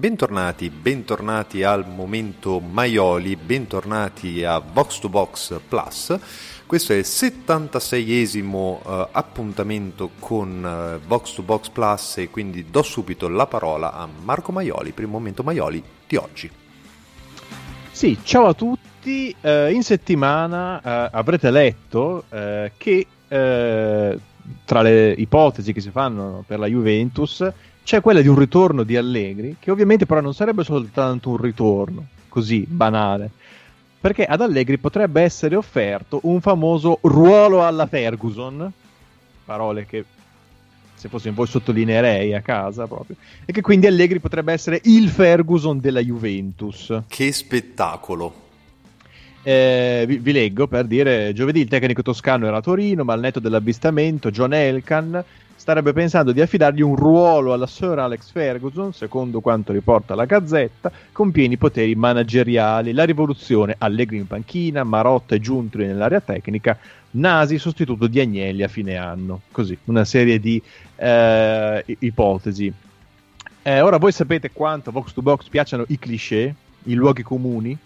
Bentornati, bentornati al momento Maioli, bentornati a Box to Box Plus. Questo è il 76esimo uh, appuntamento con uh, Box to Box Plus e quindi do subito la parola a Marco Maioli per il momento Maioli di oggi. Sì, ciao a tutti. Uh, in settimana avrete letto che tra le ipotesi che si fanno per la Juventus c'è quella di un ritorno di Allegri, che ovviamente però non sarebbe soltanto un ritorno, così banale, perché ad Allegri potrebbe essere offerto un famoso ruolo alla Ferguson, parole che se fossi voi sottolineerei a casa proprio, e che quindi Allegri potrebbe essere il Ferguson della Juventus. Che spettacolo! Eh, vi, vi, leggo per dire: giovedì il tecnico toscano era a Torino, ma al netto dell'avvistamento, John Elkan starebbe pensando di affidargli un ruolo alla Sir Alex Ferguson, secondo quanto riporta la Gazzetta, con pieni poteri manageriali. La rivoluzione, Allegri in panchina, Marotta e Giuntri nell'area tecnica, Nasi sostituto di Agnelli a fine anno. Così, una serie di eh, ipotesi. Eh, ora voi sapete quanto Vox to Box piacciono i cliché, i luoghi comuni,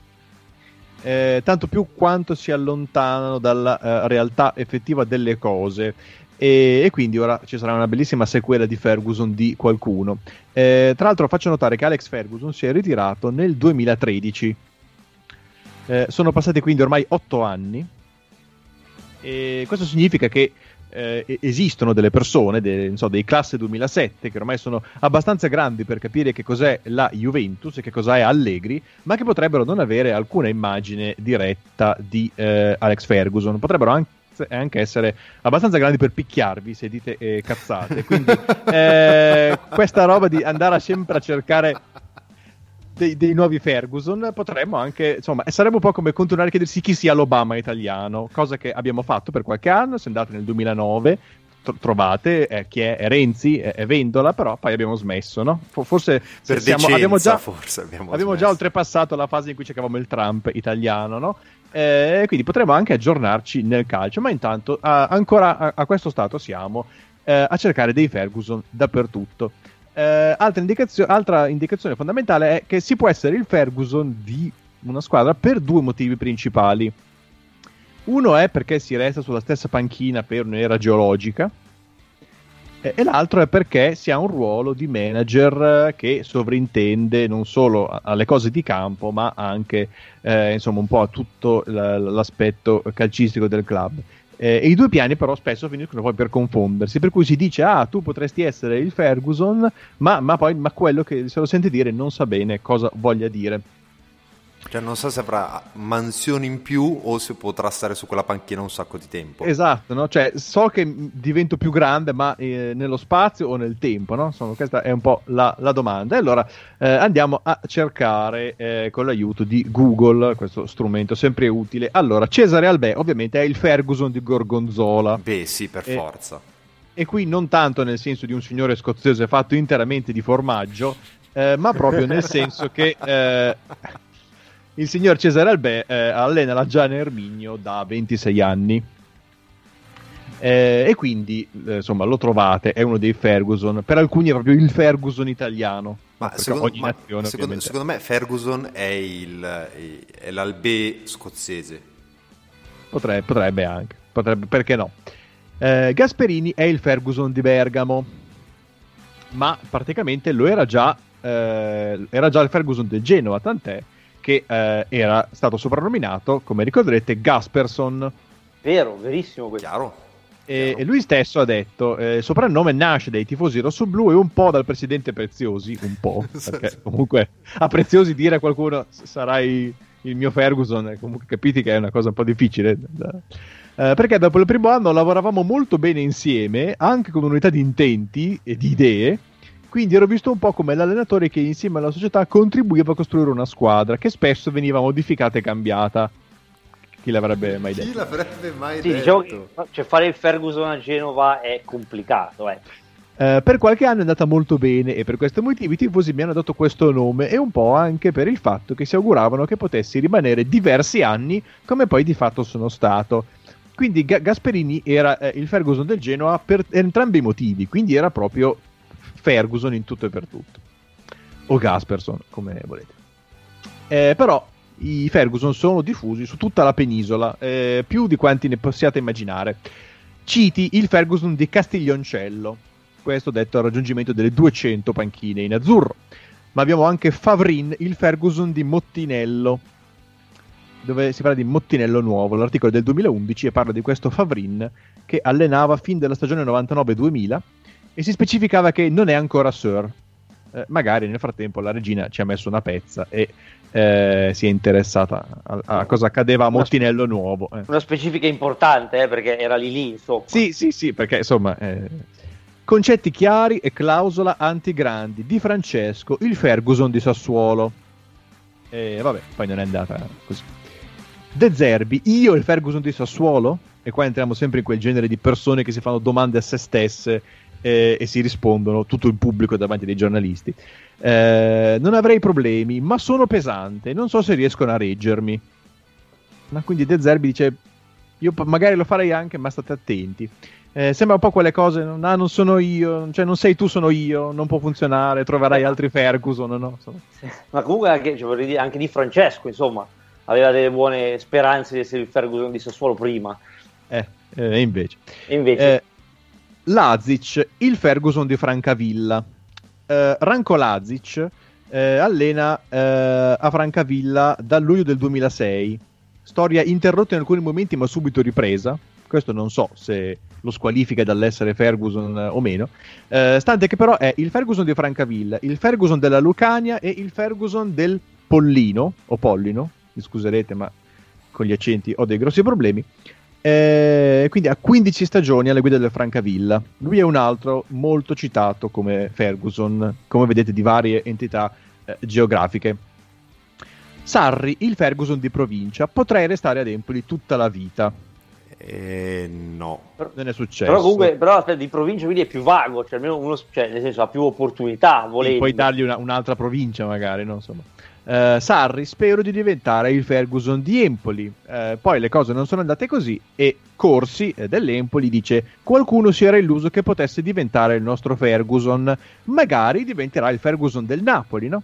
eh, tanto più quanto si allontanano dalla eh, realtà effettiva delle cose. E, e, quindi ora ci sarà una bellissima sequela di Ferguson di qualcuno. Eh, tra l'altro faccio notare che Alex Ferguson si è ritirato nel 2013. Eh, sono passati quindi ormai otto anni. E questo significa che eh, esistono delle persone, de, so, dei classe 2007, che ormai sono abbastanza grandi per capire che cos'è la Juventus e che cos'è Allegri, ma che potrebbero non avere alcuna immagine diretta di eh, Alex Ferguson. Potrebbero anche anche essere abbastanza grandi per picchiarvi se dite eh, cazzate. Quindi eh, questa roba di andare sempre a cercare dei, dei, nuovi Ferguson, potremmo anche, insomma, sarebbe un po' come continuare a chiedersi chi sia l'Obama italiano, cosa che abbiamo fatto per qualche anno, se andate nel 2009, tro- trovate eh, chi è, è Renzi, è, è, Vendola, però poi abbiamo smesso, no? Forse per siamo, decenza, abbiamo, già, abbiamo, abbiamo già, oltrepassato la fase in cui cercavamo il Trump italiano, no? Eh, quindi potremmo anche aggiornarci nel calcio, ma intanto a, ancora a, a, questo stato siamo eh, a cercare dei Ferguson dappertutto. Eh, altra, indicazio- altra indicazione fondamentale è che si può essere il Ferguson di una squadra per due motivi principali. Uno è perché si resta sulla stessa panchina per un'era geologica, e l'altro è perché si ha un ruolo di manager che sovrintende non solo alle cose di campo, ma anche eh, insomma un po' a tutto l'aspetto calcistico del club. Eh, e i due piani però spesso finiscono poi per confondersi, per cui si dice ah tu potresti essere il Ferguson, ma, ma poi ma quello che se lo sente dire non sa bene cosa voglia dire. Cioè non so se avrà mansioni in più o se potrà stare su quella panchina un sacco di tempo. Esatto, no? cioè, so che divento più grande, ma eh, nello spazio o nel tempo? No? Insomma, questa è un po' la, la domanda. E allora eh, andiamo a cercare eh, con l'aiuto di Google, questo strumento sempre utile. Allora, Cesare Albè ovviamente è il Ferguson di Gorgonzola. Beh sì, per forza e qui non tanto nel senso di un signore scozzese fatto interamente di formaggio, eh, ma proprio nel senso che eh, il signor Cesare Albè eh, allena la Gianna Erminio da 26 anni. Eh, e quindi eh, insomma lo trovate, è uno dei Ferguson, per alcuni è proprio il Ferguson italiano. Ma, secondo, ma nazione, secondo, secondo, me Ferguson è, il, è l'Albè scozzese. Potrebbe, potrebbe anche, potrebbe, perché no? Eh, Gasperini è il Ferguson di Bergamo, ma praticamente lo era già, eh, era già il Ferguson del Genoa, tant'è che eh, era stato soprannominato, come ricorderete, Gasperson. Vero, verissimo questo. Chiaro. E, e lui stesso ha detto: eh, il soprannome nasce dai tifosi rossoblu e un po' dal presidente Preziosi. Un po', perché comunque a Preziosi dire a qualcuno sarai il mio Ferguson, comunque capiti che è una cosa un po' difficile. Eh, perché dopo il primo anno lavoravamo molto bene insieme, anche con un'unità di intenti e di idee. Quindi ero visto un po' come l'allenatore che insieme alla società contribuiva a costruire una squadra che spesso veniva modificata e cambiata. Chi l'avrebbe mai detto? Chi l'avrebbe mai sì, detto? Diciamo che, cioè, fare il Ferguson a Genova è complicato, eh. Uh, per qualche anno è andata molto bene e per questo motivo i tifosi mi hanno dato questo nome e un po' anche per il fatto che si auguravano che potessi rimanere diversi anni come poi di fatto sono stato. Quindi Ga- Gasperini era eh, il Ferguson del Genoa per entrambi i motivi, quindi era proprio Ferguson in tutto e per tutto. O Gasperson, come volete. Eh, però i Ferguson sono diffusi su tutta la penisola, eh, più di quanti ne possiate immaginare. Citi il Ferguson di Castiglioncello, questo detto al raggiungimento delle 200 panchine in azzurro. Ma abbiamo anche Favrin, il Ferguson di Mottinello, dove si parla di Mottinello nuovo, l'articolo del 2011 e parla di questo Favrin che allenava fin dalla stagione 99-2000 e si specificava che non è ancora Sir. Eh, magari nel frattempo la regina ci ha messo una pezza e eh, si è interessata a, a, cosa accadeva a Mottinello nuovo. Eh. Una specifica importante eh, perché era lì lì, insomma. Sì, sì, sì, perché insomma... Eh, concetti chiari e clausola anti-grandi di Francesco, il Ferguson di Sassuolo. E vabbè, poi non è andata così. De Zerbi, io il Ferguson di Sassuolo? E qua entriamo sempre in quel genere di persone che si fanno domande a se stesse eh, e si rispondono, tutto il pubblico davanti ai giornalisti. Eh, non avrei problemi, ma sono pesante, non so se riescono a reggermi. Ma quindi De Zerbi dice, io magari lo farei anche, ma state attenti. Eh, sembra un po' quelle cose, ah, non sono io, cioè non sei tu, sono io, non può funzionare, troverai altri Ferguson, no? Ma comunque anche, cioè, anche di Francesco, insomma aveva delle buone speranze di essere il Ferguson di Sassuolo prima. Eh, eh invece. invece. Eh, Lazic, il Ferguson di Francavilla. Eh, Ranko Lazic eh, allena eh, a Francavilla dal luglio del 2006. Storia interrotta in alcuni momenti ma subito ripresa. Questo non so se lo squalifica dall'essere Ferguson o meno. Eh, stante che però è il Ferguson di Francavilla, il Ferguson della Lucania e il Ferguson del Pollino, o Pollino, mi scuserete, ma con gli accenti ho dei grossi problemi. Eh, quindi ha 15 stagioni alle guide del Francavilla. Lui è un altro molto citato come Ferguson, come vedete, di varie entità eh, geografiche. Sarri, il Ferguson di provincia, potrei restare ad Empoli tutta la vita. Eh, no, non è successo. Però comunque, però, aspetta, di provincia quindi è più vago, cioè almeno uno, cioè, nel senso ha più opportunità. Volendo. Puoi dargli una, un'altra provincia, magari, no? Insomma. Uh, Sarri spero di diventare il Ferguson di Empoli. Uh, poi le cose non sono andate così e Corsi eh, dell'Empoli dice qualcuno si era illuso che potesse diventare il nostro Ferguson, magari diventerà il Ferguson del Napoli, no?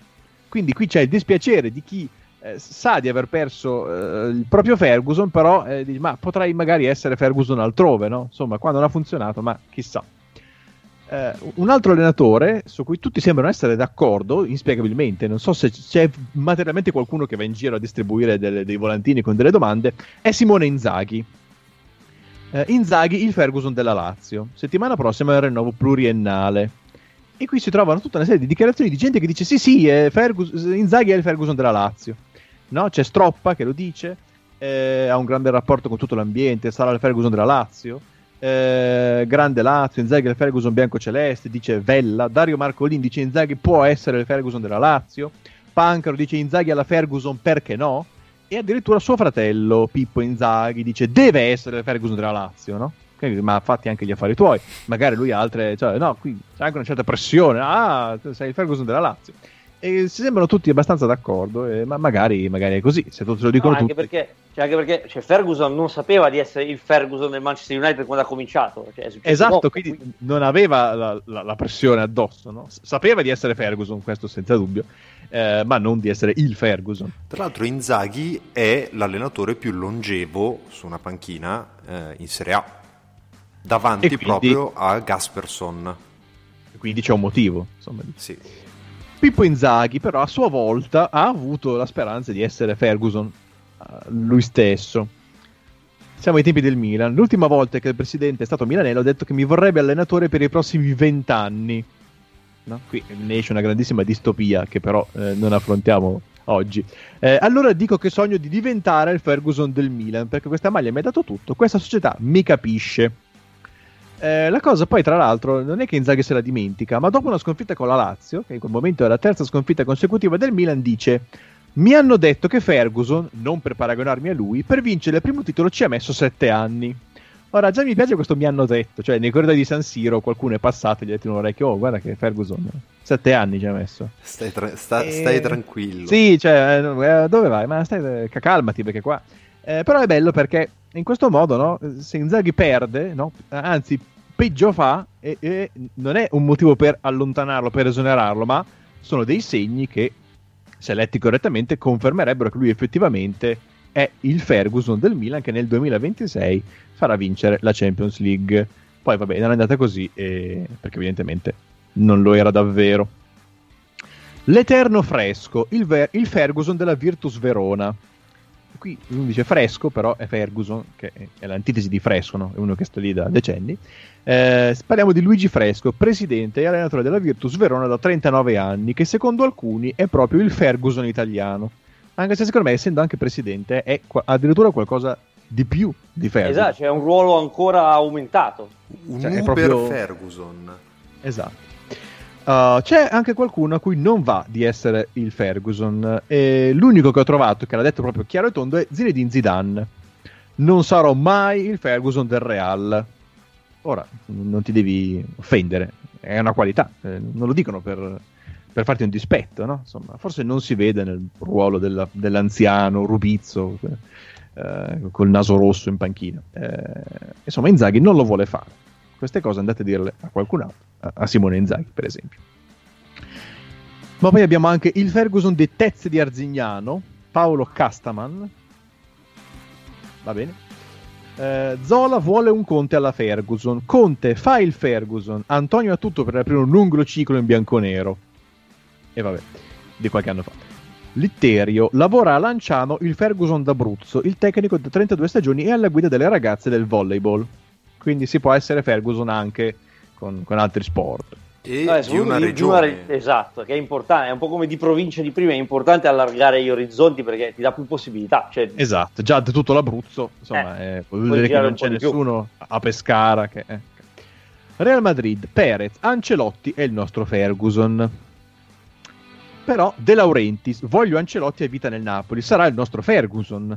Quindi qui c'è il dispiacere di chi eh, sa di aver perso eh, il proprio Ferguson, però eh, dice ma potrei magari essere Ferguson altrove, no? Insomma, quando non ha funzionato, ma chissà. Uh, un altro allenatore su cui tutti sembrano essere d'accordo, inspiegabilmente, non so se c'è materialmente qualcuno che va in giro a distribuire delle, dei volantini con delle domande, è Simone Inzaghi. Uh, Inzaghi, il Ferguson della Lazio. Settimana prossima è il rinnovo pluriennale. E qui si trovano tutta una serie di dichiarazioni di gente che dice: Sì, sì, Fergus- Inzaghi è il Ferguson della Lazio. No? C'è Stroppa che lo dice, eh, ha un grande rapporto con tutto l'ambiente, sarà il Ferguson della Lazio eh, grande Lazio, Inzaghi il Ferguson bianco-celeste, dice Vella, Dario Marcolin dice Inzaghi può essere il Ferguson della Lazio, Pancaro dice Inzaghi alla Ferguson perché no? E addirittura suo fratello Pippo Inzaghi dice deve essere il Ferguson della Lazio, no? ma fatti anche gli affari tuoi. Magari lui altre, cioè, no, qui c'è anche una certa pressione. Ah, sei il Ferguson della Lazio. E si sembrano tutti abbastanza d'accordo, eh, ma magari, magari, è così, se tutti lo dicono no, anche tutti. Perché, cioè anche perché cioè, Ferguson non sapeva di essere il Ferguson del Manchester United quando ha cominciato. Cioè, esatto, dopo, quindi, quindi, non aveva la, la, la pressione addosso, no? sapeva di essere Ferguson, questo senza dubbio, eh, ma non di essere il Ferguson. Tra l'altro Inzaghi è l'allenatore più longevo su una panchina eh, in Serie A, davanti quindi, proprio a Gasperson. Quindi c'è un motivo, insomma. Sì. Pippo Inzaghi però a sua volta ha avuto la speranza di essere Ferguson, uh, lui stesso. Siamo ai tempi del Milan. L'ultima volta che il presidente è stato milanello ha detto che mi vorrebbe allenatore per i prossimi vent'anni. No? Qui ne esce una grandissima distopia che però eh, non affrontiamo oggi. Eh, allora dico che sogno di diventare il Ferguson del Milan perché questa maglia mi ha dato tutto, questa società mi capisce. Eh, la cosa poi, tra l'altro, non è che Inzaghi se la dimentica, ma dopo una sconfitta con la Lazio, che in quel momento è la terza sconfitta consecutiva del Milan, dice: Mi hanno detto che Ferguson, non per paragonarmi a lui, per vincere il primo titolo ci ha messo sette anni. Ora, già mi piace questo mi hanno detto, cioè nei corridoi di San Siro qualcuno è passato e gli ha detto in un orecchio, oh guarda che Ferguson sette anni ci ha messo. Stai, tra- sta- e... stai tranquillo. Sì, cioè, eh, dove vai? Ma stai, calmati perché qua... Eh, però è bello perché in questo modo, no, se Inzaghi perde, no, anzi peggio fa e, e, non è un motivo per allontanarlo, per esonerarlo, ma sono dei segni che, se letti correttamente, confermerebbero che lui effettivamente è il Ferguson del Milan che nel 2026 farà vincere la Champions League. Poi vabbè, non è andata così eh, perché evidentemente non lo era davvero. L'Eterno Fresco, il, Ver- il Ferguson della Virtus Verona qui uno dice fresco, però è Ferguson, che è l'antitesi di fresco, no? è uno che sta lì da decenni. Eh, parliamo di Luigi Fresco, presidente e allenatore della Virtus Verona da 39 anni, che secondo alcuni è proprio il Ferguson italiano. Anche se secondo me, essendo anche presidente, è qu- addirittura qualcosa di più di Ferguson. Esatto, c'è un ruolo ancora aumentato. Un cioè, Uber proprio... Ferguson. Esatto. Uh, c'è anche qualcuno a cui non va di essere il Ferguson. E l'unico che ho trovato che l'ha detto proprio chiaro e tondo è Zinedine Zidane. Non sarò mai il Ferguson del Real. Ora, non ti devi offendere, è una qualità, eh, non lo dicono per, per, farti un dispetto, no? Insomma, forse non si vede nel ruolo della, dell'anziano rubizzo eh, col naso rosso in panchina. Eh, insomma, Inzaghi non lo vuole fare. Queste cose andate a dirle a qualcun altro a Simone Inzaghi, per esempio. Ma poi abbiamo anche il Ferguson di Tezze di Arzignano, Paolo Castaman. Va bene. Eh, Zola vuole un Conte alla Ferguson. Conte fa il Ferguson. Antonio ha tutto per aprire un lungo ciclo in bianconero. E vabbè, di qualche anno fa. Litterio lavora a Lanciano il Ferguson d'Abruzzo, il tecnico da 32 stagioni e alla guida delle ragazze del volleyball. Quindi si può essere Ferguson anche con, con altri sport. E no, di una di, regione. Di una, esatto, che è importante, è un po' come di provincia di prima, è importante allargare gli orizzonti perché ti dà più possibilità. Cioè... Esatto, già di tutto l'Abruzzo, insomma, eh, eh, vuol dire che non c'è nessuno a Pescara. Che, eh. Real Madrid, Perez, Ancelotti e il nostro Ferguson. Però De Laurentiis, voglio Ancelotti a vita nel Napoli, sarà il nostro Ferguson.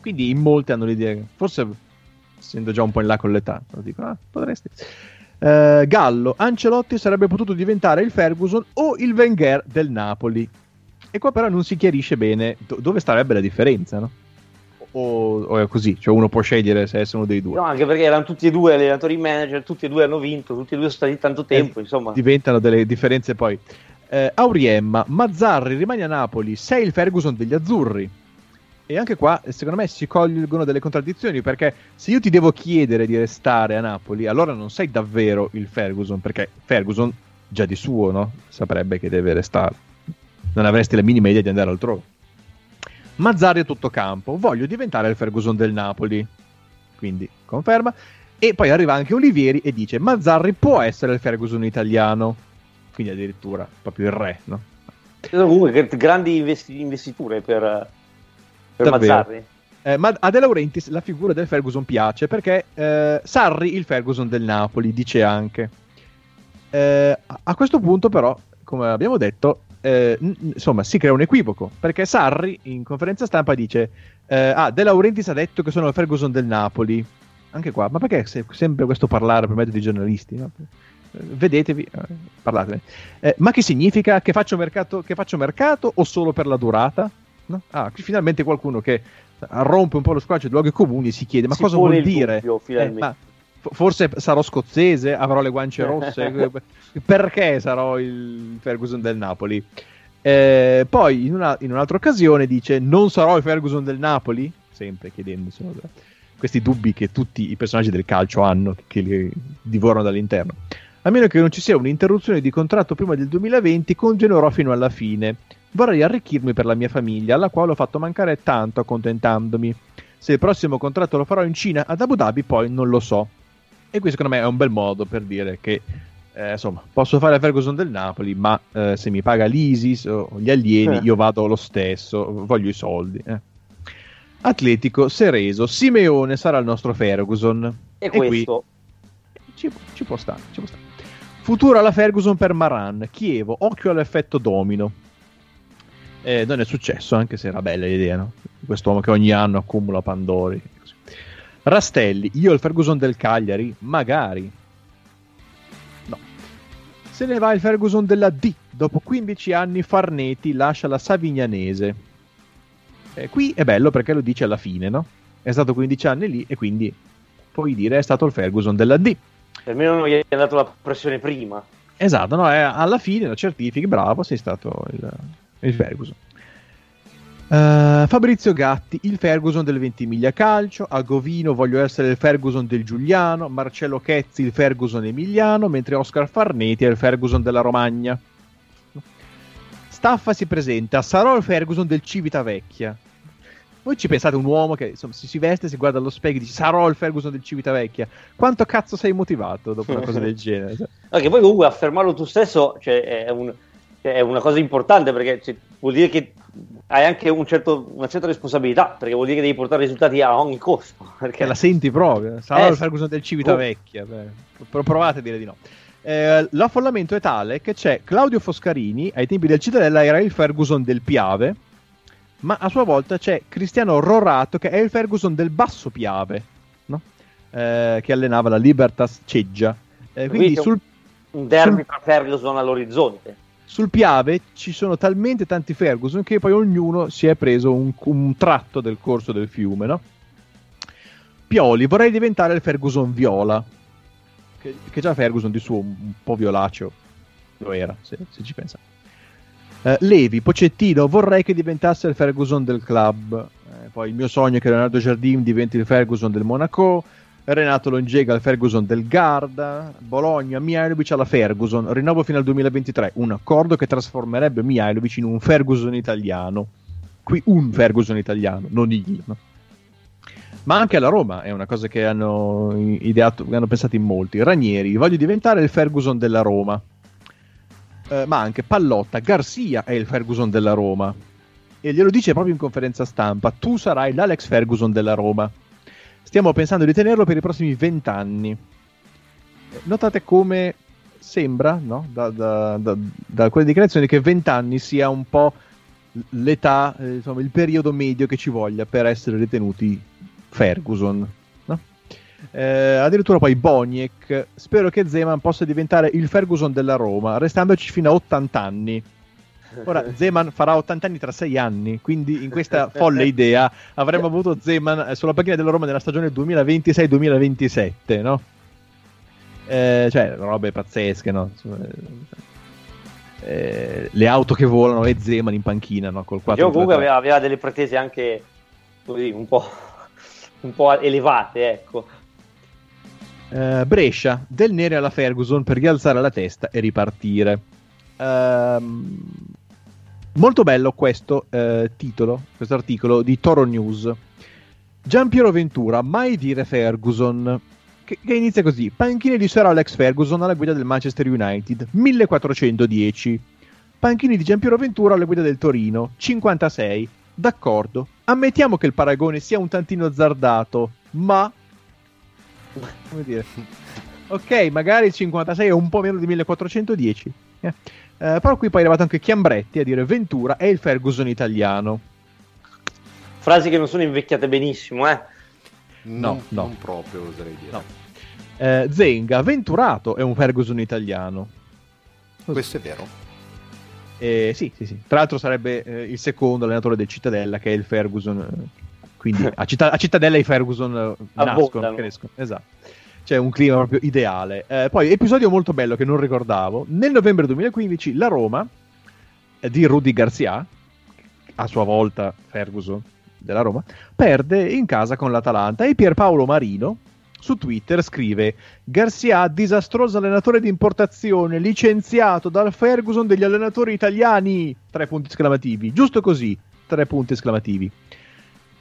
Quindi in molti hanno l'idea, forse essendo già un po' in là con l'età, lo dico, ah, potresti. Uh, Gallo, Ancelotti sarebbe potuto diventare il Ferguson o il Wenger del Napoli. E qua però non si chiarisce bene do- dove starebbe la differenza, no? O, o, è così, cioè uno può scegliere se essere uno dei due. No, anche perché erano tutti e due allenatori manager, tutti e due hanno vinto, tutti e due sono stati tanto tempo, eh, insomma. Diventano delle differenze poi. Eh, Auriemma, Mazzarri rimane a Napoli, sei il Ferguson degli azzurri. E anche qua, secondo me, si colgono delle contraddizioni perché se io ti devo chiedere di restare a Napoli, allora non sei davvero il Ferguson, perché Ferguson già di suo no? saprebbe che deve restare. Non avresti la minima idea di andare altrove. Mazzari a tutto campo, voglio diventare il Ferguson del Napoli. Quindi conferma. E poi arriva anche Olivieri e dice: Mazzarri può essere il Ferguson italiano. Quindi addirittura proprio il re, no? Comunque, grandi investi- investiture per per Davvero. Mazzarri. Eh, ma a De Laurentiis la figura del Ferguson piace perché eh, Sarri il Ferguson del Napoli, dice anche. Eh, a questo punto, però, come abbiamo detto, eh, n- insomma, si crea un equivoco perché Sarri in conferenza stampa dice: eh, Ah, De Laurentiis ha detto che sono il Ferguson del Napoli. anche qua, ma perché se- sempre questo parlare per mezzo di giornalisti? no? Eh, Vedetevi, parlatene. Eh, ma che significa che faccio, mercato, che faccio mercato o solo per la durata? No? Ah, qui finalmente qualcuno che rompe un po' lo squarcio di luoghi comuni e si chiede: ma Si cosa vuol dire? dubbio, Eh, ma forse sarò scozzese, avrò le guance rosse. perché sarò il Ferguson del Napoli? Eh, poi in, una- in un'altra occasione dice: Non sarò il Ferguson del Napoli? Sempre chiedendosi questi dubbi che tutti i personaggi del calcio hanno, che li divorano dall'interno. A meno che non ci sia un'interruzione di contratto prima del 2020, continuerò fino alla fine. Vorrei arricchirmi per la mia famiglia, alla quale ho fatto mancare tanto accontentandomi. Se il prossimo contratto lo farò in Cina, ad Abu Dhabi, poi non lo so. E questo secondo me è un bel modo per dire che eh, insomma, posso fare la Ferguson del Napoli, ma eh, se mi paga l'ISIS o gli alieni, Eh. io vado lo stesso, voglio i soldi. eh. Atletico, Sereso, Simeone sarà il nostro Ferguson. E, qui questo ci, ci può stare, ci può stare. Futuro alla Ferguson per Maran, Chievo, occhio all'effetto domino. Eh, non è successo, anche se era bella l'idea, no? Quest'uomo che ogni anno accumula Pandori. così. Rastelli, io il Ferguson del Cagliari? Magari. No. Se ne va il Ferguson della D. Dopo 15 anni Farneti lascia la Savignanese. Eh, qui è bello perché lo dice alla fine, no? È stato 15 anni lì e quindi puoi dire è stato il Ferguson della D. almeno non gli è dato la pressione prima. Esatto, no? è alla fine lo certifichi, bravo, sei stato il, il Ferguson. Eh, Fabrizio Gatti, il Ferguson del Ventimiglia Calcio, a Govino voglio essere il Ferguson del Giuliano, Marcello Chezzi il Ferguson emiliano, mentre Oscar Farneti è il Ferguson della Romagna. Staffa si presenta, sarò il Ferguson del Civitavecchia. Voi ci pensate un uomo che insomma, si, veste, si guarda allo specchio e dice sarò il Ferguson del Civitavecchia. Quanto cazzo sei motivato dopo una cosa del genere? Che poi comunque affermarlo tu stesso cioè, è, un- è una cosa importante perché vuol dire che hai anche un certo- una certa responsabilità perché vuol dire che devi portare risultati a ogni costo. Perché che la senti proprio. Sarà Eh, il Ferguson del Civitavecchia. Pro- Provate a dire di no. Eh, l'affollamento è tale che c'è Claudio Foscarini, ai tempi del Cittadella era il Ferguson del Piave, ma a sua volta c'è Cristiano Rorato che è il Ferguson del Basso Piave, no? Eh, che allenava la Libertas Ceggia. Eh, quindi Quindi sul, un derby sul- tra Ferguson all'orizzonte. Sul Piave ci sono talmente tanti Ferguson che poi ognuno si è preso un, un tratto del corso del fiume, no? Pioli, vorrei diventare il Ferguson viola. Che, che già Ferguson di suo un, un po' violaceo lo era, se, se ci pensate. Eh, Levi, Pocettino, vorrei che diventasse il Ferguson del club. Eh, poi il mio sogno è che Leonardo Jardim diventi il Ferguson del Monaco. Renato Longega il Ferguson del Garda. Bologna, Mihailovic alla Ferguson. Rinnovo fino al 2023. Un accordo che trasformerebbe Mihailovic in un Ferguson italiano. Qui un Ferguson italiano, non il. Ma anche alla Roma è una cosa che hanno ideato, hanno pensato in molti. Ranieri, voglio diventare il Ferguson della Roma. Eh, ma anche Pallotta, Garcia è il Ferguson della Roma. E glielo dice proprio in conferenza stampa: tu sarai l'Alex Ferguson della Roma. Stiamo pensando di tenerlo per i prossimi vent'anni. Eh, Notate come sembra, no? da, da, da, da quelle dichiarazioni, che vent'anni sia un po' l'età, eh, insomma, il periodo medio che ci voglia per essere ritenuti Ferguson. no? Eh, addirittura poi Boniek. Spero che Zeman possa diventare il Ferguson della Roma, restandoci fino a 80 anni. Ora Zeman farà 80 anni tra 6 anni, quindi in questa folle idea avremmo avuto Zeman eh, sulla panchina della Roma nella stagione 2026-2027, no? Eh, cioè, robe pazzesche, no? Eh, le auto che volano e Zeman in panchina, no? Col 4 Io comunque aveva, aveva delle pretese anche così un po', un po' elevate, ecco. Eh, Brescia, del nere alla Ferguson per rialzare la testa e ripartire. Ehm, molto bello questo eh, titolo, questo articolo di Toro News. Giampiero Ventura, mai dire Ferguson. Che, che inizia così: Panchine di Sir Alex Ferguson alla guida del Manchester United, 1410. Panchini di Giampiero Ventura alla guida del Torino, 56. D'accordo. Ammettiamo che il paragone sia un tantino azzardato, ma come dire ok magari il 56 è un po' meno di 1410 eh. Eh, però qui poi è arrivato anche Chiambretti a dire Ventura è il Ferguson italiano Frasi che non sono invecchiate benissimo, eh. Non, No, no. non proprio, oserei dire. No. Eh, Zenga, Venturato è un Ferguson italiano. Questo è vero. Eh, sì, sì, sì. Tra l'altro sarebbe eh, il secondo allenatore del Cittadella, che è il Ferguson. eh, quindi a, Citta- a Cittadella i Ferguson eh, nascono, crescono. Esatto. C'è un clima proprio ideale. Eh, poi, episodio molto bello che non ricordavo. Nel novembre 2015, la Roma eh, di Rudy Garcia, a sua volta Ferguson della Roma, perde in casa con l'Atalanta e Pierpaolo Marino su Twitter scrive Garcia, disastroso allenatore di importazione, licenziato dal Ferguson degli allenatori italiani. Tre punti esclamativi. Giusto così. Tre punti esclamativi.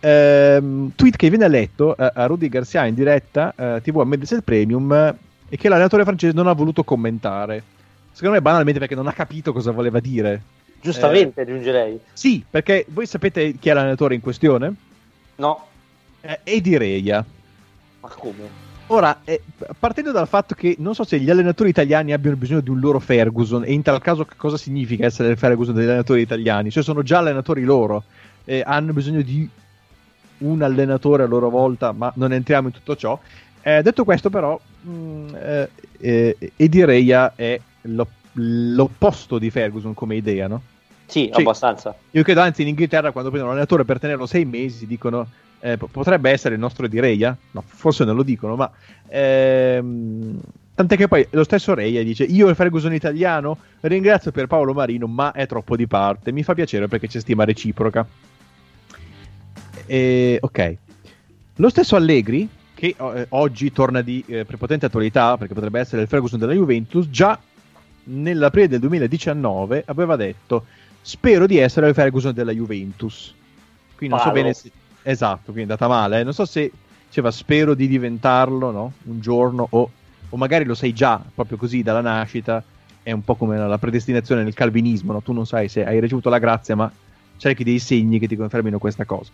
Ehm, tweet che viene letto eh, a Rudy Garcia in diretta eh, TV a Mediaset Premium eh, e che l'allenatore francese non ha voluto commentare. Secondo me banalmente perché non ha capito cosa voleva dire. Giustamente, aggiungerei. Sì, perché voi sapete chi è l'allenatore in questione? No, Eh, Edi Reia. ma come? Ora, eh, partendo dal fatto che non so se gli allenatori italiani abbiano bisogno di un loro Ferguson, e in tal caso che cosa significa essere il Ferguson degli allenatori italiani? Cioè sono già allenatori loro, eh, hanno bisogno di un allenatore a loro volta, ma non entriamo in tutto ciò. Eh, detto questo, però, mh, eh, eh, Edi Reia è lo- l'opposto di Ferguson come idea, no? Sì, Sì. abbastanza. Io credo anzi in Inghilterra quando prendono un allenatore per tenerlo sei mesi dicono eh, po- potrebbe essere il nostro di Reia, no, forse non lo dicono, ma ehm, tant'è che poi lo stesso Reia dice io il Ferguson italiano ringrazio per Paolo Marino ma è troppo di parte, mi fa piacere perché c'è stima reciproca. E, ok, lo stesso Allegri che eh, oggi torna di eh, prepotente attualità perché potrebbe essere il Ferguson della Juventus, già nell'aprile del 2019 aveva detto spero di essere il Ferguson della Juventus. Quindi non so Palo. bene se... Esatto, quindi è andata male. eh. Non so se diceva spero di diventarlo, no? Un giorno o, o magari lo sei già, proprio così, dalla nascita. È un po' come la predestinazione nel calvinismo, no? Tu non sai se hai ricevuto la grazia, ma cerchi dei segni che ti confermino questa cosa.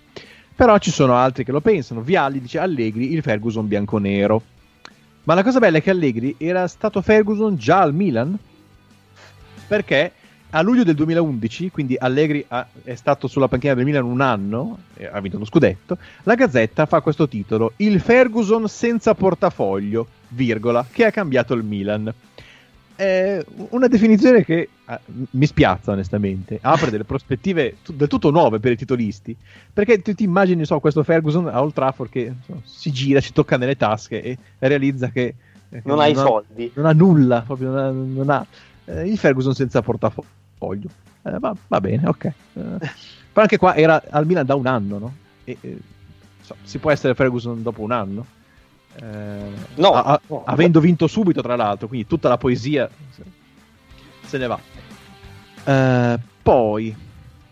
Però ci sono altri che lo pensano. Vialli dice Allegri, il Ferguson bianconero. Ma la cosa bella è che Allegri era stato Ferguson già al Milan perché a luglio del 2011, quindi Allegri ha- è stato sulla panchina del Milan un anno, ha vinto lo scudetto, la Gazzetta fa questo titolo, Il Ferguson senza portafoglio, virgola, che ha cambiato il Milan. È una definizione che eh, mi spiazza onestamente, apre delle prospettive tu- del tutto nuove per i titolisti, perché tu ti immagini so, questo Ferguson a Old Trafford che so, si gira, si tocca nelle tasche e realizza che... eh, Non ha i soldi. non ha nulla, proprio non ha, non ha- eh, il Ferguson senza portafoglio. Eh, va, va bene, ok. Eh, però anche qua era al Milan da un anno, no? E, eh, so, si può essere Ferguson dopo un anno? Eh, No, a- no. avendo vinto subito, tra l'altro, quindi tutta la poesia se, ne va. Eh, poi,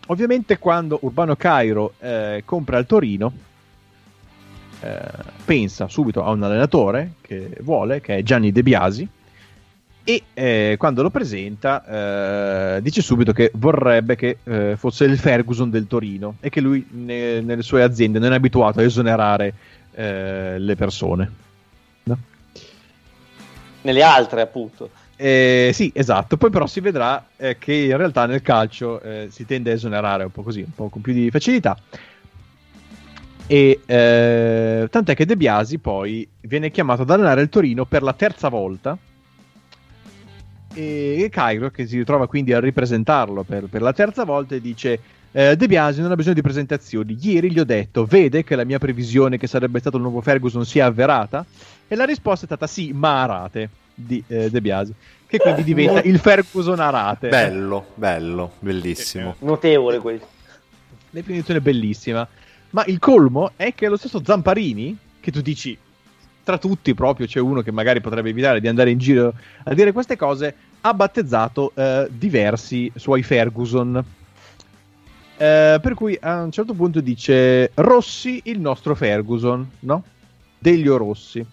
ovviamente, quando Urbano Cairo eh, compra il Torino, eh, pensa subito a un allenatore che vuole, che è Gianni De Biasi, e eh, quando lo presenta eh, dice subito che vorrebbe che fosse il Ferguson del Torino e che lui ne- nelle sue aziende non è abituato a esonerare eh, le persone. No? Nelle altre, appunto. Eh, sì, esatto. Poi però si vedrà eh, che in realtà nel calcio eh, si tende a esonerare un po' così, un po' con più di facilità. E eh, tant'è che De Biasi poi viene chiamato ad allenare il Torino per la terza volta. E Cairo, che si ritrova quindi a ripresentarlo per, per la terza volta, dice: eh, De Biasi non ha bisogno di presentazioni. Ieri gli ho detto: Vede che la mia previsione che sarebbe stato il nuovo Ferguson si è avverata? E la risposta è stata: Sì, ma a rate di eh, De Biasi, che quindi diventa il Ferguson a rate. Bello, bello, bellissimo. Notevole questo. Definizione bellissima. Ma il colmo è che lo stesso Zamparini, che tu dici, tra tutti proprio c'è uno che magari potrebbe evitare di andare in giro a dire queste cose, ha battezzato eh, diversi suoi Ferguson. Eh, per cui a un certo punto dice Rossi il nostro Ferguson, no? Deglio Rossi.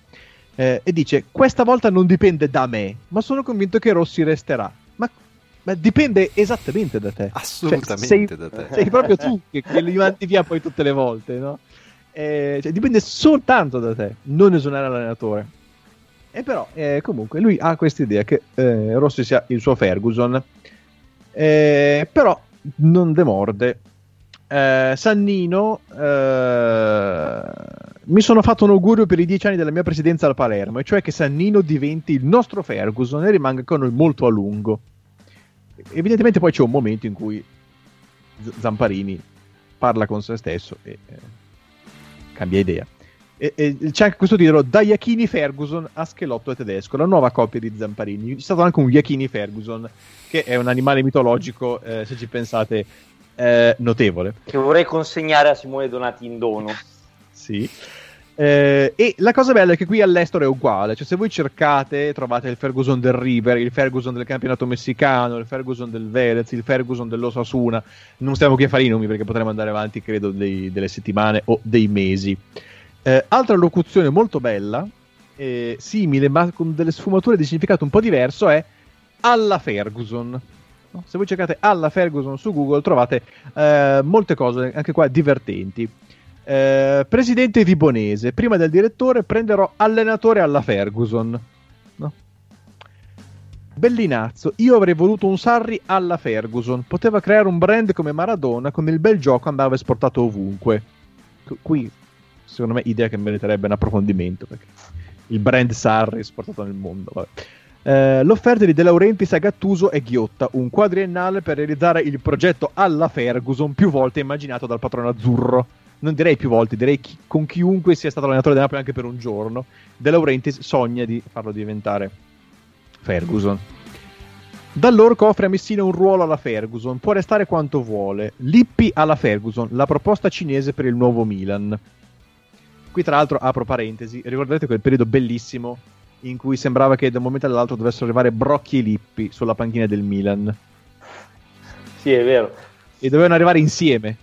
Eh, e dice questa volta non dipende da me, ma sono convinto che Rossi resterà. Ma, ma dipende esattamente da te. Assolutamente sei- da te. sei proprio tu che, che li mandi via poi tutte le volte, no? Eh, cioè, dipende soltanto da te, non esonerare l'allenatore. E però, eh, comunque, lui ha questa idea che eh, Rossi sia il suo Ferguson, però non demorde. Eh, Sannino eh, mi sono fatto un augurio per i dieci anni della mia presidenza al Palermo, e cioè che Sannino diventi il nostro Ferguson e rimanga con noi molto a lungo. Evidentemente poi c'è un momento in cui Zamparini parla con se stesso e eh, cambia idea. E, e, c'è anche questo titolo da Iachini Ferguson a Schelotto e Tedesco, la nuova coppia di Zamparini. C'è stato anche un Iachini Ferguson, che è un animale mitologico, eh, se ci pensate, eh, notevole. Che vorrei consegnare a Simone Donati in dono. sì. Eh, e la cosa bella è che qui all'estero è uguale, cioè se voi cercate trovate il Ferguson del River, il Ferguson del campionato messicano, il Ferguson del Velez, il Ferguson dell'Osasuna, non stiamo qui a fare i nomi perché potremmo andare avanti credo dei, delle settimane o dei mesi. Eh, altra locuzione molto bella, eh, simile ma con delle sfumature di significato un po' diverso è alla Ferguson. No? Se voi cercate alla Ferguson su Google trovate eh, molte cose, anche qua divertenti. Eh, presidente Vibonese, prima del direttore prenderò allenatore alla Ferguson. No? Bellinazzo, io avrei voluto un Sarri alla Ferguson. Poteva creare un brand come Maradona, con il bel gioco andava esportato ovunque. Qui, secondo me, idea che meriterebbe un approfondimento. Perché il brand Sarri esportato nel mondo. Eh, l'offerta di De Laurentiis a Gattuso è ghiotta, un quadriennale per realizzare il progetto alla Ferguson più volte immaginato dal patrono azzurro non direi più volte, direi chi, con chiunque sia stato allenatore del Napoli anche per un giorno, De Laurentiis sogna di farlo diventare Ferguson. Dall'Orco offre a Messina un ruolo alla Ferguson, può restare quanto vuole. Lippi alla Ferguson, la proposta cinese per il nuovo Milan. Qui tra l'altro apro parentesi, ricordate quel periodo bellissimo in cui sembrava che da un momento all'altro dovessero arrivare Brocchi e Lippi sulla panchina del Milan. Sì, è vero. E dovevano arrivare insieme.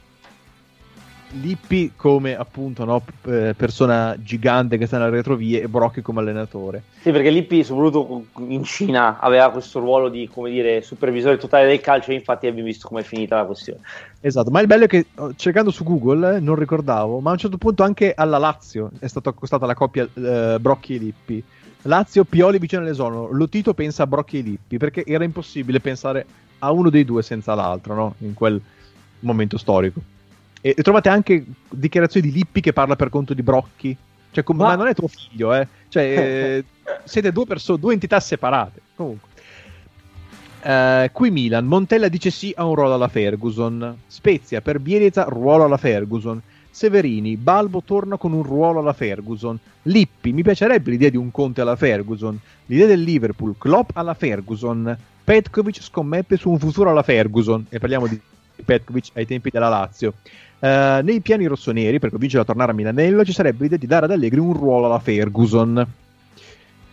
Lippi come appunto no, persona gigante che sta nelle retrovie e Brocchi come allenatore. Sì, perché Lippi, soprattutto in Cina, aveva questo ruolo di, come dire, supervisore totale del calcio e infatti abbiamo visto come è finita la questione. Esatto, ma il bello è che oh, cercando su Google, eh, non ricordavo, ma a un certo punto anche alla Lazio è stata accostata la coppia eh, Brocchi e Lippi. Lazio, Pioli vicino all'esono, Lotito pensa a Brocchi e Lippi, perché era impossibile pensare a uno dei due senza l'altro, no? In quel momento storico. E, e, trovate anche dichiarazioni di Lippi che parla per conto di Brocchi. Cioè, com- ma... ma non è tuo figlio, eh. Cioè, siete due, perso- due entità separate. Comunque. Uh, qui Milan, Montella dice sì a un ruolo alla Ferguson. Spezia per Bielizza, ruolo alla Ferguson. Severini, Balbo torna con un ruolo alla Ferguson. Lippi, mi piacerebbe l'idea di un Conte alla Ferguson. L'idea del Liverpool, Klopp alla Ferguson. Petkovic scommette su un futuro alla Ferguson. E parliamo di Petkovic ai tempi della Lazio. Uh, nei piani rossoneri, per convincerlo a tornare a Milanello, ci sarebbe l'idea di dare ad Allegri un ruolo alla Ferguson.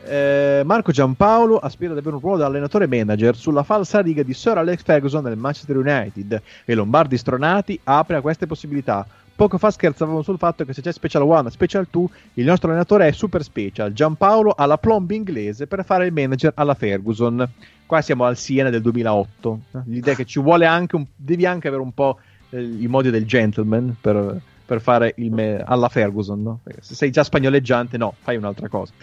Uh, Marco Giampaolo aspira ad avere un ruolo da allenatore manager sulla falsa riga di Sir Alex Ferguson nel Manchester United e Lombardi Stronati apre a queste possibilità. Poco fa scherzavamo sul fatto che se c'è Special One, Special 2, il nostro allenatore è super special. Giampaolo ha la plomb inglese per fare il manager alla Ferguson. Qua siamo al Siena del 2008. L'idea è che ci vuole anche un, devi anche avere un po' eh, i modi del gentleman per, per fare il me- alla Ferguson, no? se sei già spagnoleggiante, no, fai un'altra cosa.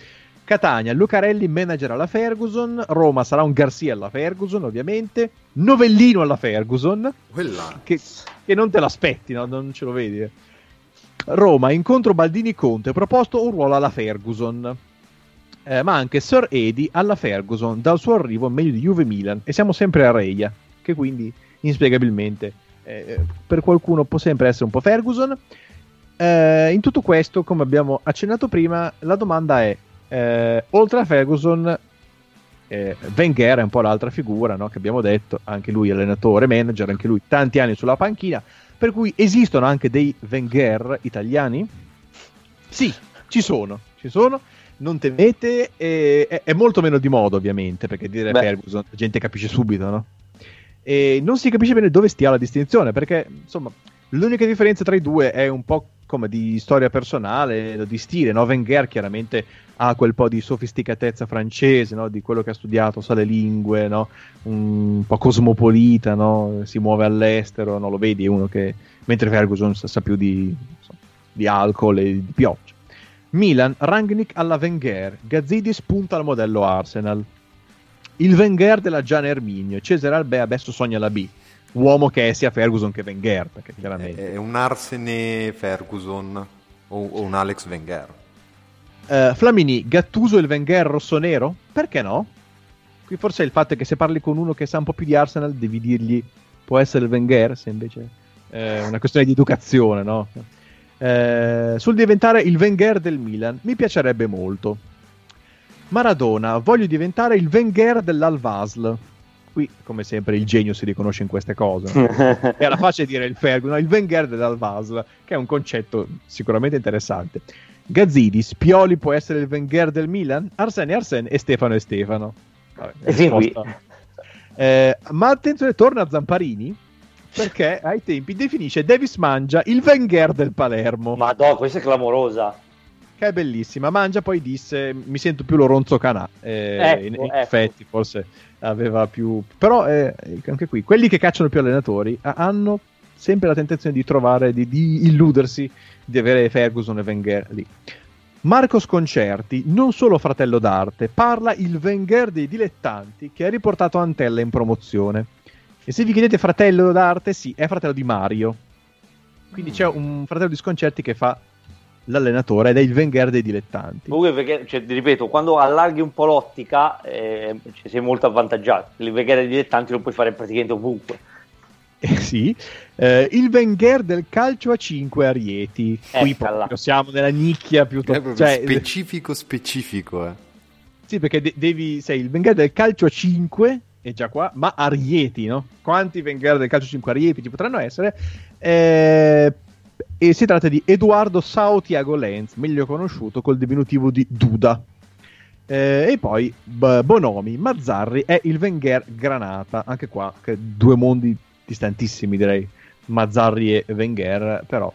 Catania, Lucarelli manager alla Ferguson, Roma sarà un Garcia alla Ferguson, ovviamente, Novellino alla Ferguson, che, che, non te l'aspetti, no? non ce lo vedi. Eh. Roma, incontro Baldini Conte, proposto un ruolo alla Ferguson. Eh, ma anche Sir Edi alla Ferguson, dal suo arrivo meglio di Juve Milan, e siamo sempre a Reia, che quindi inspiegabilmente eh, per qualcuno può sempre essere un po' Ferguson. Eh, in tutto questo, come abbiamo accennato prima, la domanda è: eh, oltre a Ferguson, eh, Wenger è un po' l'altra figura no? che abbiamo detto, anche lui allenatore, manager, anche lui tanti anni sulla panchina. Per cui esistono anche dei Wenger italiani? Sì, ci sono, ci sono. Non temete, è, è molto meno di modo, ovviamente, perché dire Beh. Ferguson la gente capisce subito, no? E non si capisce bene dove stia la distinzione perché insomma l'unica differenza tra i due è un po' come di storia personale, di stile, no? Wenger chiaramente ha quel po' di sofisticatezza francese, no? di quello che ha studiato, sa le lingue, no? un po' cosmopolita, si muove all'estero, lo vedi, uno che, mentre Ferguson sa, sa più di, insomma, di, alcol e di pioggia. Milan, Rangnick alla Wenger, Gazzidis punta al modello Arsenal il Wenger della Gian Erminio, Cesare Albè adesso sogna la B. Uomo che è sia Ferguson che Wenger, perché chiaramente... È un Arsene Ferguson. O, o un Alex Wenger. Uh, Flamini, Gattuso il Wenger rosso-nero? Perché no? Qui forse il fatto è che se parli con uno che sa un po' più di Arsenal devi dirgli può essere il Wenger, se invece è una questione di educazione, no? Eh, sul diventare il Wenger del Milan, mi piacerebbe molto. Maradona, voglio diventare il Wenger dell'Alvasl. Qui, come sempre, il genio si riconosce in queste cose. No? Era facile dire il Ferguson, il Wenger dell'Alvasl, che è un concetto sicuramente interessante. Gazzidis, Pioli può essere il Wenger del Milan? Arsene Arsene e Stefano e Stefano. Vabbè, eh, ma attenzione, torna a Zamparini perché ai tempi definisce Davis Mangia il Wenger del Palermo. Ma no, questa è clamorosa. Che è bellissima. Mangia poi disse: Mi sento più Lorenzo Canà. Eh, ecco, in, in ecco. effetti, forse aveva più. Però eh, anche qui, quelli che cacciano più allenatori hanno sempre la tentazione di trovare, di, di illudersi di avere Ferguson e Wenger lì. Marco Sconcerti, non solo fratello d'arte, parla il Wenger dei dilettanti che ha riportato Antella in promozione. E se vi chiedete fratello d'arte, sì, è fratello di Mario. Quindi c'è un fratello di Sconcerti che fa l'allenatore ed è il Wenger dei dilettanti. Comunque, perché, cioè, ripeto, quando allarghi un po' l'ottica, eh, cioè, sei molto avvantaggiato. Il Wenger dei dilettanti lo puoi fare praticamente ovunque. Eh, sì, eh, il Wenger del calcio a 5 a Rieti. Qui proprio siamo nella nicchia proprio cioè, specifico, specifico. Eh. Sì, perché de- devi, sei il Wenger del calcio a 5, è già qua, ma a Rieti, no? Quanti Wenger del calcio a 5 a Rieti ci potranno essere? Eh, e si tratta di Edoardo Sao Tiago Lenz, meglio conosciuto col diminutivo di Duda. Eh, e poi B- Bonomi, Mazzarri è il Wenger Granata, anche qua che due mondi distantissimi direi, Mazzarri e Wenger, però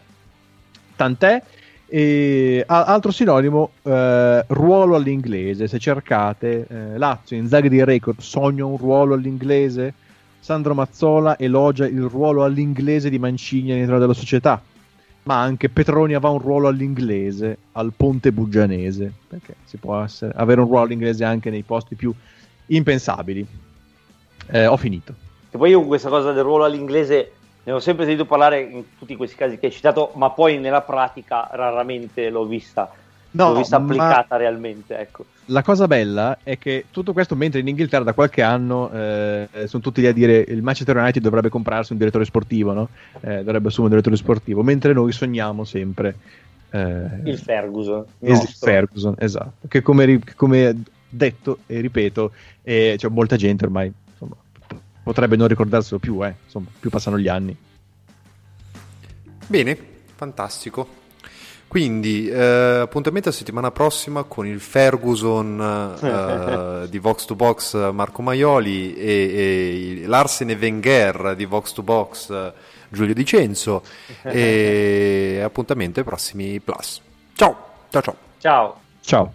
tant'è. E, a- altro sinonimo, eh, ruolo all'inglese. Se cercate eh, Lazio, Inzaghi di Record, sogno un ruolo all'inglese. Sandro Mazzola elogia il ruolo all'inglese di Mancini all'interno della società. Ma anche Petroni aveva un ruolo all'inglese al Ponte Buggianese. Perché si può essere- avere un ruolo all'inglese anche nei posti più impensabili. Eh, ho finito. E poi io questa cosa del ruolo all'inglese ne ho sempre sentito parlare in tutti questi casi che hai citato, ma poi nella pratica raramente l'ho vista, No, l'ho vista ma- applicata realmente. Ecco. La cosa bella è che tutto questo, mentre in Inghilterra da qualche anno eh, sono tutti lì a dire il Manchester United dovrebbe comprarsi un direttore sportivo, no? Eh, dovrebbe assumere un direttore sportivo, mentre noi sogniamo sempre eh, Il Ferguson. il. Ferguson, esatto. Che come, come detto e ripeto, eh, c'è molta gente ormai insomma, potrebbe non ricordarselo più, eh, insomma, più passano gli anni. Bene, fantastico. Quindi, eh, appuntamento a settimana prossima con il Ferguson eh, di Vox to Box Marco Maioli e, e l'Arsene Wenger di Vox to Box Giulio Dicenzo e appuntamento ai prossimi Plus. Ciao, ciao ciao. Ciao. Ciao.